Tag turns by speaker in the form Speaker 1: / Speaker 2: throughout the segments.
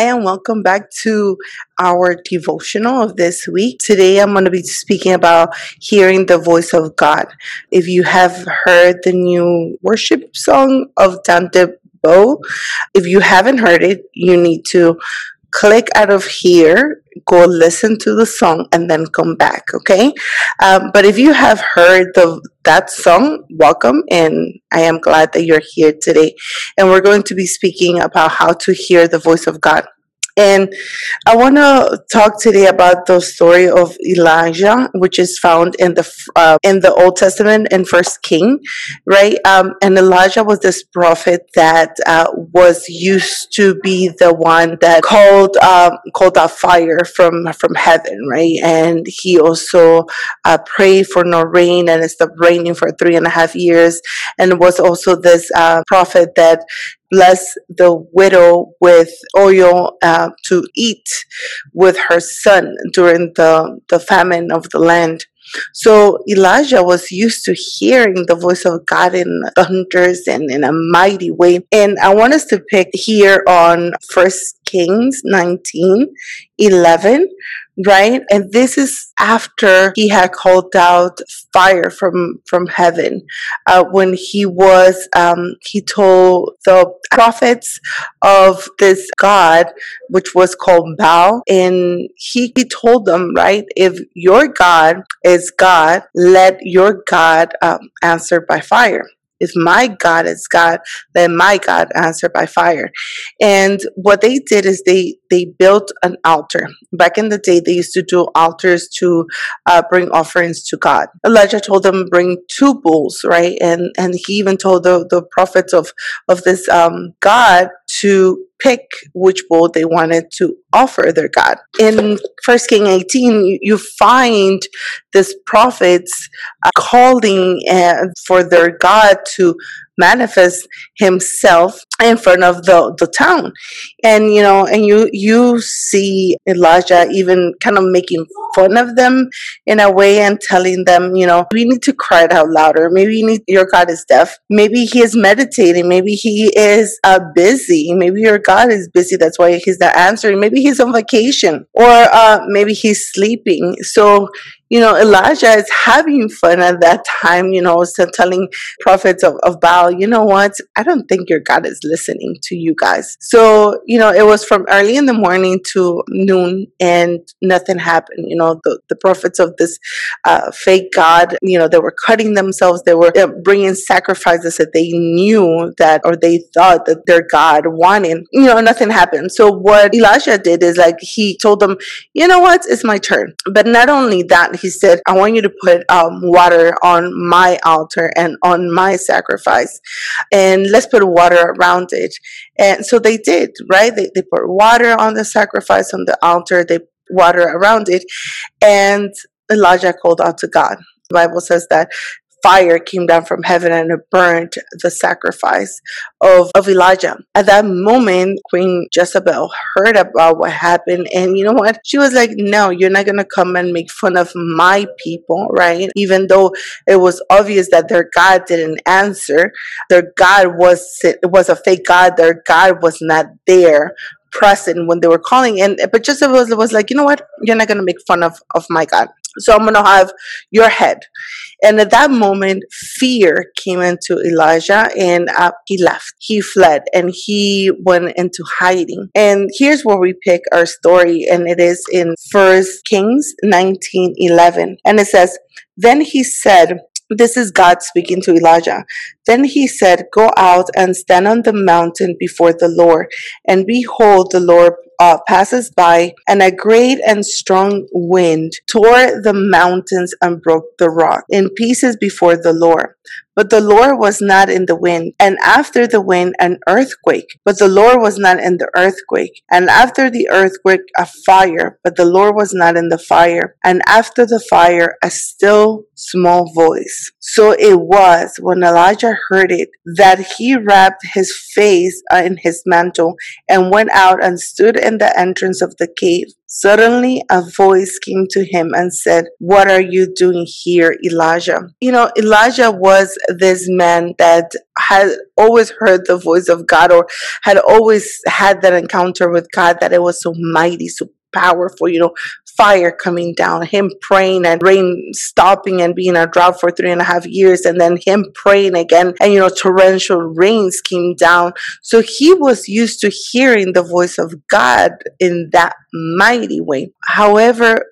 Speaker 1: Hi, and welcome back to our devotional of this week. Today, I'm going to be speaking about hearing the voice of God. If you have heard the new worship song of Dante Bowe, if you haven't heard it, you need to click out of here, go listen to the song, and then come back. Okay. Um, but if you have heard the that song, welcome, and I am glad that you're here today. And we're going to be speaking about how to hear the voice of God. And I want to talk today about the story of Elijah, which is found in the uh, in the Old Testament in First King, right? Um, and Elijah was this prophet that uh, was used to be the one that called um, called out fire from from heaven, right? And he also uh, prayed for no rain, and it stopped raining for three and a half years. And was also this uh, prophet that bless the widow with oil uh, to eat with her son during the, the famine of the land. So Elijah was used to hearing the voice of God in thunders and in a mighty way. And I want us to pick here on First Kings 19, 11, right? And this is after he had called out fire from from heaven. Uh, when he was, um, he told the prophets of this God, which was called Baal, and he, he told them, right, if your God is God, let your God um, answer by fire. If my God is God, then my God answer by fire. And what they did is they they built an altar. Back in the day, they used to do altars to uh, bring offerings to God. Elijah told them bring two bulls, right? And and he even told the the prophets of of this um, God to pick which bull they wanted to offer their God. In First King 18, you, you find this prophets uh, calling uh, for their God to manifest himself in front of the, the town. And you know, and you you see Elijah even kind of making fun of them in a way and telling them, you know, we need to cry it out louder. Maybe you need, your God is deaf. Maybe he is meditating. Maybe he is uh, busy. Maybe your God is busy. That's why he's not answering. Maybe he's on vacation or uh, maybe he's sleeping. So you know, Elijah is having fun at that time, you know, so telling prophets of, of Baal, you know what? I don't think your God is listening to you guys. So, you know, it was from early in the morning to noon and nothing happened. You know, the, the prophets of this uh, fake God, you know, they were cutting themselves. They were bringing sacrifices that they knew that or they thought that their God wanted. You know, nothing happened. So what Elijah did is like he told them, you know what? It's my turn. But not only that, he said, I want you to put um, water on my altar and on my sacrifice. And let's put water around it. And so they did, right? They, they put water on the sacrifice on the altar, they water around it. And Elijah called out to God. The Bible says that fire came down from heaven and it burned the sacrifice of, of Elijah. At that moment, Queen Jezebel heard about what happened. And you know what? She was like, no, you're not going to come and make fun of my people, right? Even though it was obvious that their God didn't answer, their God was, was a fake God. Their God was not there present when they were calling and but Jezebel was, was like you know what you're not going to make fun of of my god so I'm going to have your head. And at that moment, fear came into Elijah and uh, he left. He fled and he went into hiding. And here's where we pick our story. And it is in First Kings 19 11. And it says, Then he said, this is God speaking to Elijah. Then he said, Go out and stand on the mountain before the Lord. And behold, the Lord uh, passes by, and a great and strong wind tore the mountains and broke the rock in pieces before the Lord. But the Lord was not in the wind, and after the wind, an earthquake. But the Lord was not in the earthquake, and after the earthquake, a fire. But the Lord was not in the fire, and after the fire, a still small voice. So it was when Elijah heard it that he wrapped his face in his mantle and went out and stood in the entrance of the cave. Suddenly, a voice came to him and said, What are you doing here, Elijah? You know, Elijah was this man that had always heard the voice of God or had always had that encounter with God that it was so mighty, so powerful, you know, fire coming down, him praying and rain stopping and being a drought for three and a half years, and then him praying again, and you know, torrential rains came down. So he was used to hearing the voice of God in that mighty way. However,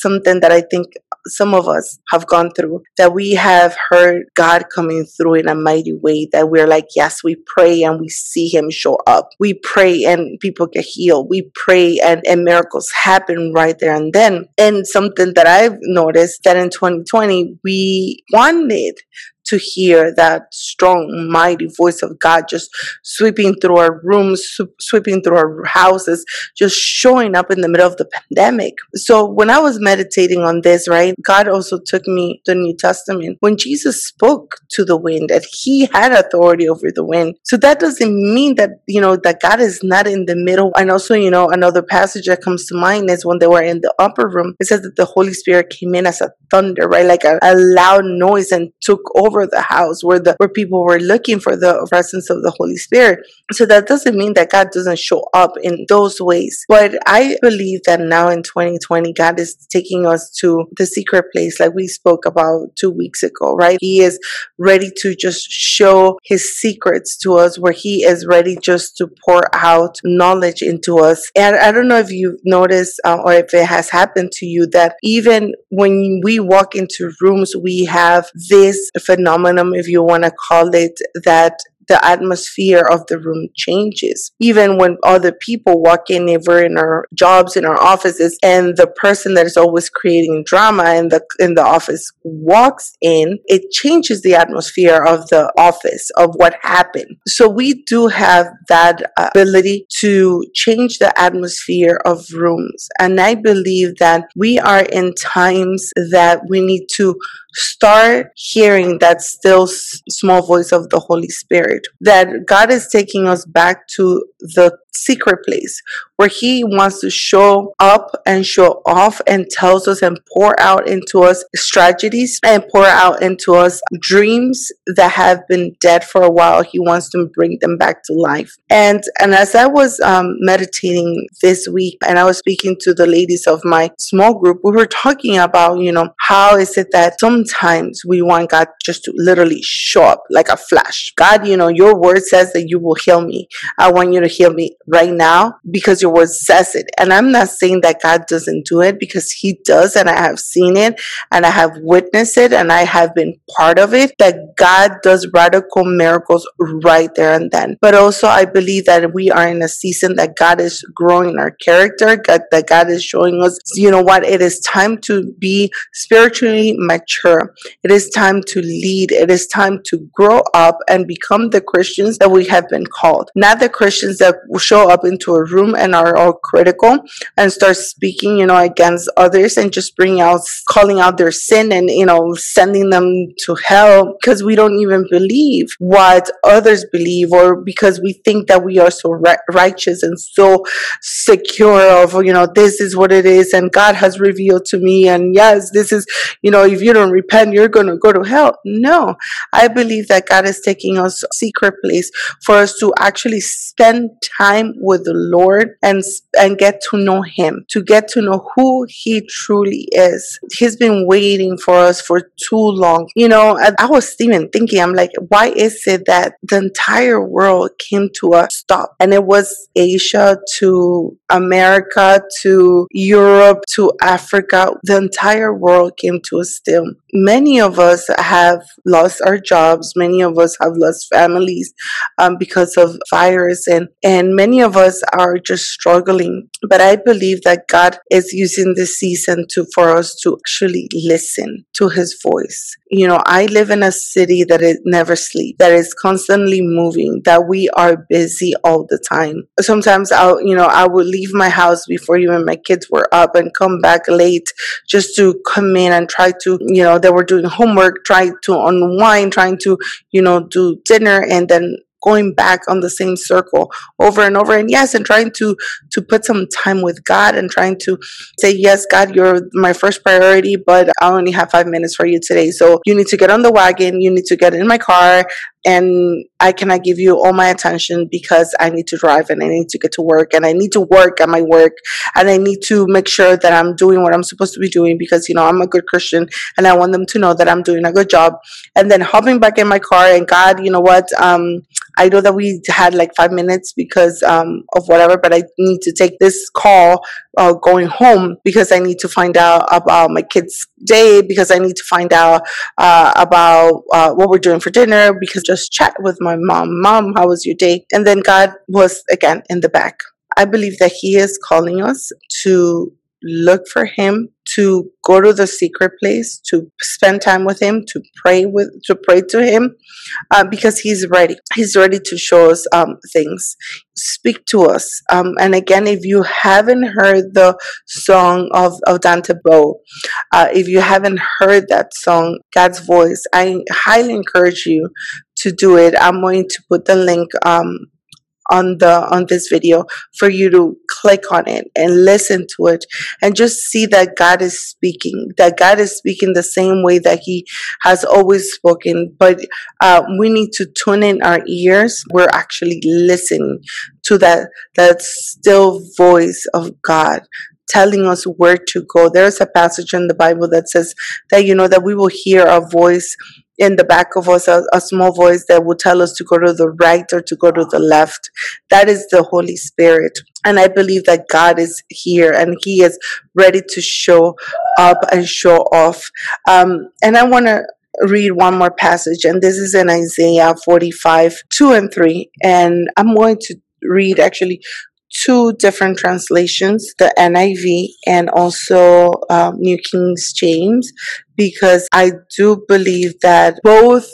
Speaker 1: something that I think some of us have gone through that we have heard God coming through in a mighty way that we're like, yes, we pray and we see him show up. We pray and people get healed. We pray and, and miracles happen right there and then. And something that I've noticed that in 2020, we wanted to hear that strong, mighty voice of God just sweeping through our rooms, sweeping through our houses, just showing up in the middle of the pandemic. So when I was meditating on this, right, God also took me to the New Testament when Jesus spoke to the wind that he had authority over the wind. So that doesn't mean that, you know, that God is not in the middle. And also, you know, another passage that comes to mind is when they were in the upper room, it says that the Holy Spirit came in as a thunder, right? Like a, a loud noise and took over over the house where the where people were looking for the presence of the Holy Spirit. So that doesn't mean that God doesn't show up in those ways. But I believe that now in 2020, God is taking us to the secret place, like we spoke about two weeks ago, right? He is ready to just show his secrets to us, where he is ready just to pour out knowledge into us. And I don't know if you've noticed uh, or if it has happened to you that even when we walk into rooms, we have this phenomenon phenomenon, if you want to call it that, the atmosphere of the room changes. Even when other people walk in, if we're in our jobs, in our offices, and the person that is always creating drama in the in the office walks in, it changes the atmosphere of the office of what happened. So we do have that ability to change the atmosphere of rooms, and I believe that we are in times that we need to start hearing that still small voice of the Holy Spirit. That God is taking us back to the secret place where he wants to show up and show off and tells us and pour out into us strategies and pour out into us dreams that have been dead for a while. He wants to bring them back to life. And and as i was um, meditating this week and i was speaking to the ladies of my small group we were talking about you know how is it that sometimes we want god just to literally show up like a flash. God you know your word says that you will heal me. I want you to heal me right now because your word says it. And I'm not saying that God doesn't do it because He does, and I have seen it and I have witnessed it and I have been part of it. That God does radical miracles right there and then. But also, I believe that we are in a season that God is growing our character, God, that God is showing us, you know what, it is time to be spiritually mature. It is time to lead. It is time to grow up and become the Christians that we have been called, not the Christians that show show up into a room and are all critical and start speaking, you know, against others and just bring out, calling out their sin and, you know, sending them to hell because we don't even believe what others believe or because we think that we are so righteous and so secure of, you know, this is what it is and God has revealed to me. And yes, this is, you know, if you don't repent, you're going to go to hell. No, I believe that God is taking us secret place for us to actually spend time time with the Lord and and get to know him, to get to know who he truly is. He's been waiting for us for too long. You know, I, I was even thinking, I'm like, why is it that the entire world came to a stop? And it was Asia to America to Europe to Africa. The entire world came to a still. Many of us have lost our jobs. Many of us have lost families um, because of virus and, and many many of us are just struggling, but I believe that God is using this season to for us to actually listen to his voice. You know, I live in a city that is never sleep, that is constantly moving, that we are busy all the time. Sometimes I'll, you know, I would leave my house before even my kids were up and come back late just to come in and try to, you know, they were doing homework, try to unwind, trying to, you know, do dinner and then going back on the same circle over and over. And yes and trying to to put some time with god and trying to say yes god you're my first priority but i only have five minutes for you today. So you need to get on the wagon you need to get in my car and I cannot give you all my attention because I need to drive and I need to get to work and I need to work at my work. And I need to make sure that I'm doing what I'm supposed to be doing because you know I'm a good Christian and I want them to know that I'm doing a good job. And then hopping back in my car and God you know what? Um I know that we had like five minutes because um, of whatever, but I need to take this call uh, going home because I need to find out about my kids' day, because I need to find out uh, about uh, what we're doing for dinner, because just chat with my mom. Mom, how was your day? And then God was again in the back. I believe that He is calling us to look for Him to go to the secret place to spend time with him to pray with to pray to him uh, because he's ready. He's ready to show us um, things. Speak to us. Um, and again if you haven't heard the song of, of dante bowe uh, if you haven't heard that song god's voice i highly encourage you to do it. I'm going to put the link um, on the on this video for you to click on it and listen to it and just see that God is speaking that God is speaking the same way that he has always spoken. But uh, we need to tune in our ears. We're actually listening to that that still voice of God telling us where to go. There's a passage in the bible that says that you know that we will hear a voice in the back of us a, a, small voice that will tell us to go to the right or to go to the left. That is the Holy Spirit. And I believe that God is here and He is ready to show up and show off. Um, and I want to read one more passage, and this is in Isaiah 45 2 and 3. And I'm going to read actually two different translations, the NIV and also um, New King James, because I do believe that both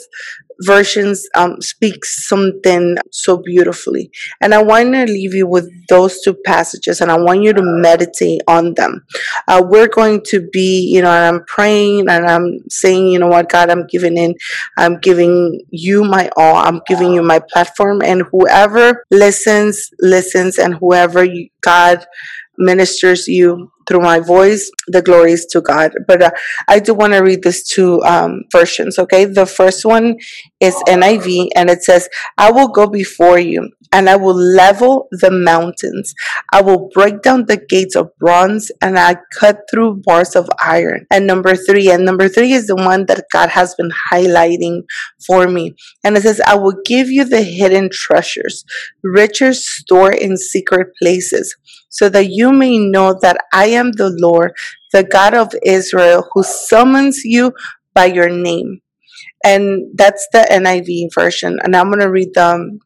Speaker 1: versions um, speak something so beautifully. And I want to leave you with those two passages and I want you to meditate on them. Uh, we're going to be, you know, and I'm praying and I'm saying, you know what, God, I'm giving in, I'm giving you my all, I'm giving you my platform, and whoever listens, listens, and whoever you, God ministers you through my voice. The glory is to God. But uh, I do want to read these two um, versions, okay? The first one is NIV and it says, I will go before you and I will level the mountains. I will break down the gates of bronze and I cut through bars of iron. And number three, and number three is the one that God has been highlighting for me. And it says, I will give you the hidden treasures, riches stored in secret places, so that you may know that I am the Lord, the God of Israel, who summons you by your name. And that's the NIV version. And I'm going to read the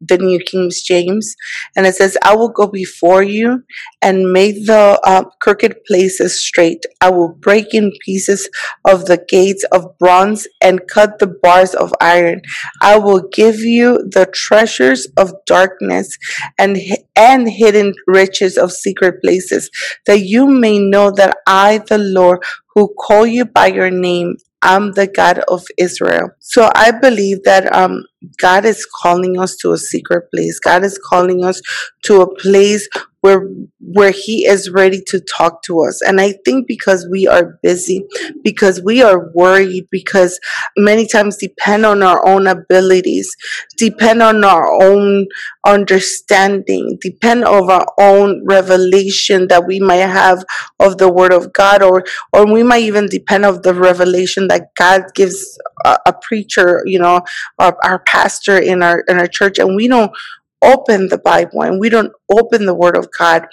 Speaker 1: the New King James, and it says, I will go before you and make the uh, crooked places straight. I will break in pieces of the gates of bronze and cut the bars of iron. I will give you the treasures of darkness and, and hidden riches of secret places, that you may know that I, the Lord, who call you by your name, I'm the God of Israel. So I believe that um, God is calling us to a secret place. God is calling us to a place where where he is ready to talk to us and i think because we are busy because we are worried because many times depend on our own abilities depend on our own understanding depend on our own revelation that we might have of the word of god or or we might even depend of the revelation that god gives a, a preacher you know our, our pastor in our in our church and we don't open the Bible and we don't open the Word of God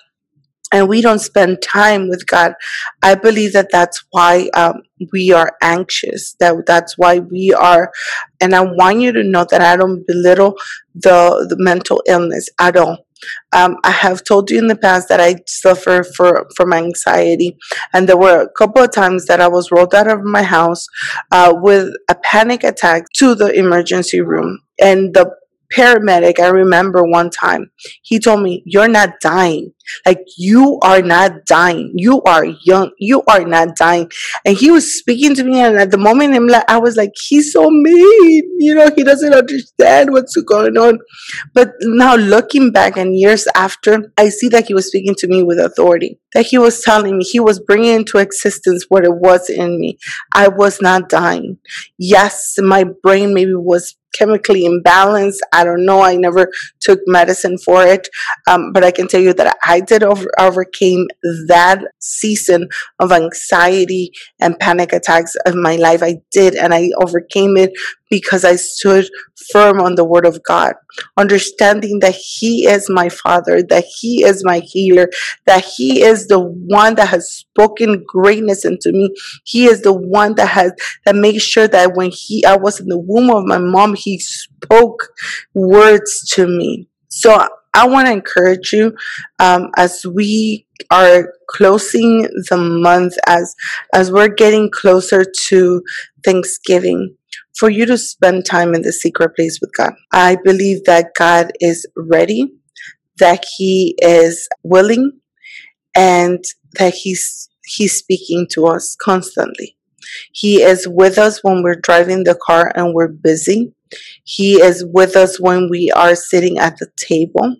Speaker 1: and we don't spend time with God, I believe that that's why um, we are anxious. That that's why we are, and I want you to know that I don't belittle the the mental illness at all. Um, I have told you in the past that I suffer for, from anxiety, and there were a couple of times that I was rolled out of my house uh, with a panic attack to the emergency room, and the paramedic, I remember one time, he told me, You're not dying. Like, you are not dying. You are young. You are not dying. And he was speaking to me, and at the moment, I'm like, I was like, He's so mean. You know, he doesn't understand what's going on. But now, looking back and years after, I see that he was speaking to me with authority, that he was telling me, he was bringing into existence what it was in me. I was not dying. Yes, my brain maybe was chemically imbalanced. I don't know. I never took medicine for it. Um, but I can tell you that I did over, overcame that season of anxiety and panic attacks of my life. I did, and I overcame it because I stood firm on the word of God, understanding that He is my Father, that He is my healer, that He is the one that has spoken greatness into me. He is the one that has that makes sure that when He I was in the womb of my mom, He spoke words to me. So I want to encourage you um, as we are closing the month, as as we're getting closer to Thanksgiving for you to spend time in the secret place with God. I believe that God is ready, that He is willing, and that He's He's speaking to us constantly. He is with us when we're driving the car and we're busy. He is with us when we are sitting at the table.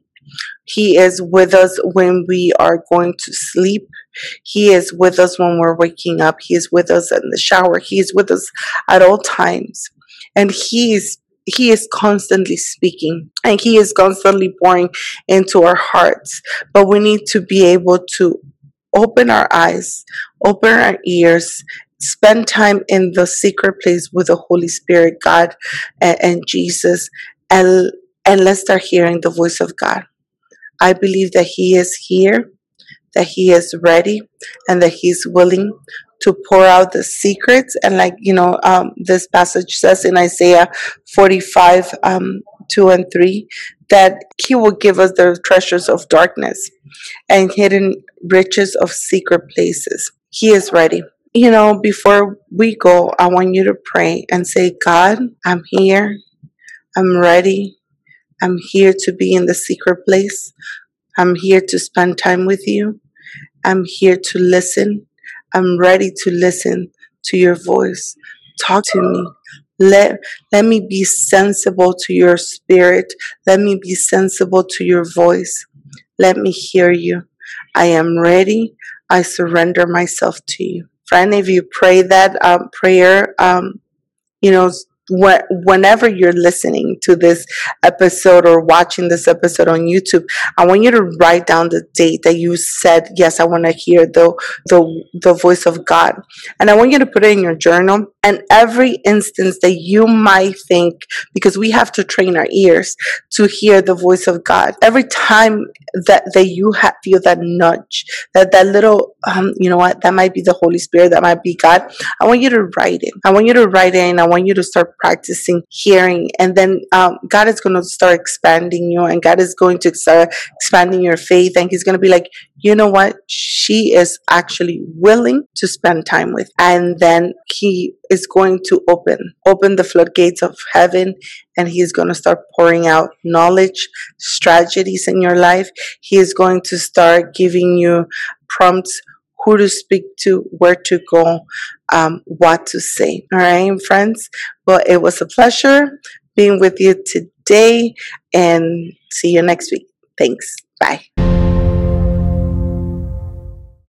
Speaker 1: He is with us when we are going to sleep. He is with us when we're waking up. He is with us in the shower. He is with us at all times. And He is he is constantly speaking and he is constantly pouring into our hearts but we need to be able to open our eyes open our ears spend time in the secret place with the holy spirit god and, and jesus and and let's start hearing the voice of god I believe that He is here, that He is ready, and that He's willing to pour out the secrets. And like, you know, um, this passage says in Isaiah 45, um, 2 and 3, that He will give us the treasures of darkness and hidden riches of secret places. He is ready. You know, before we go, I want you to pray and say, God, I'm here. I'm ready. I'm here to be in the secret place. I'm here to spend time with you. I'm here to listen. I'm ready to listen to your voice. Talk to me. Let, let me be sensible to your spirit. Let me be sensible to your voice. Let me hear you. I am ready. I surrender myself to you. Friend, if you pray that um, prayer, um, you know, whenever you're listening to this episode or watching this episode on YouTube, I want you to write down the date that you said, yes, I want to hear the, the, the voice of God. And I want you to put it in your journal and every instance that you might think, because we have to train our ears to hear the voice of God. Every time that, that you have, feel that nudge, that, that little, um, you know what, that might be the Holy Spirit, that might be God. I want you to write it. I want you to write it and I want you to start practicing hearing. And then um, God is going to start expanding you and God is going to start expanding your faith. And He's going to be like, you know what? She is actually willing to spend time with. And then He is going to open, open the floodgates of heaven and He is going to start pouring out knowledge, strategies in your life. He is going to start giving you prompts who to speak to, where to go, um, what to say. All right, friends. Well, it was a pleasure being with you today and see you next week. Thanks. Bye.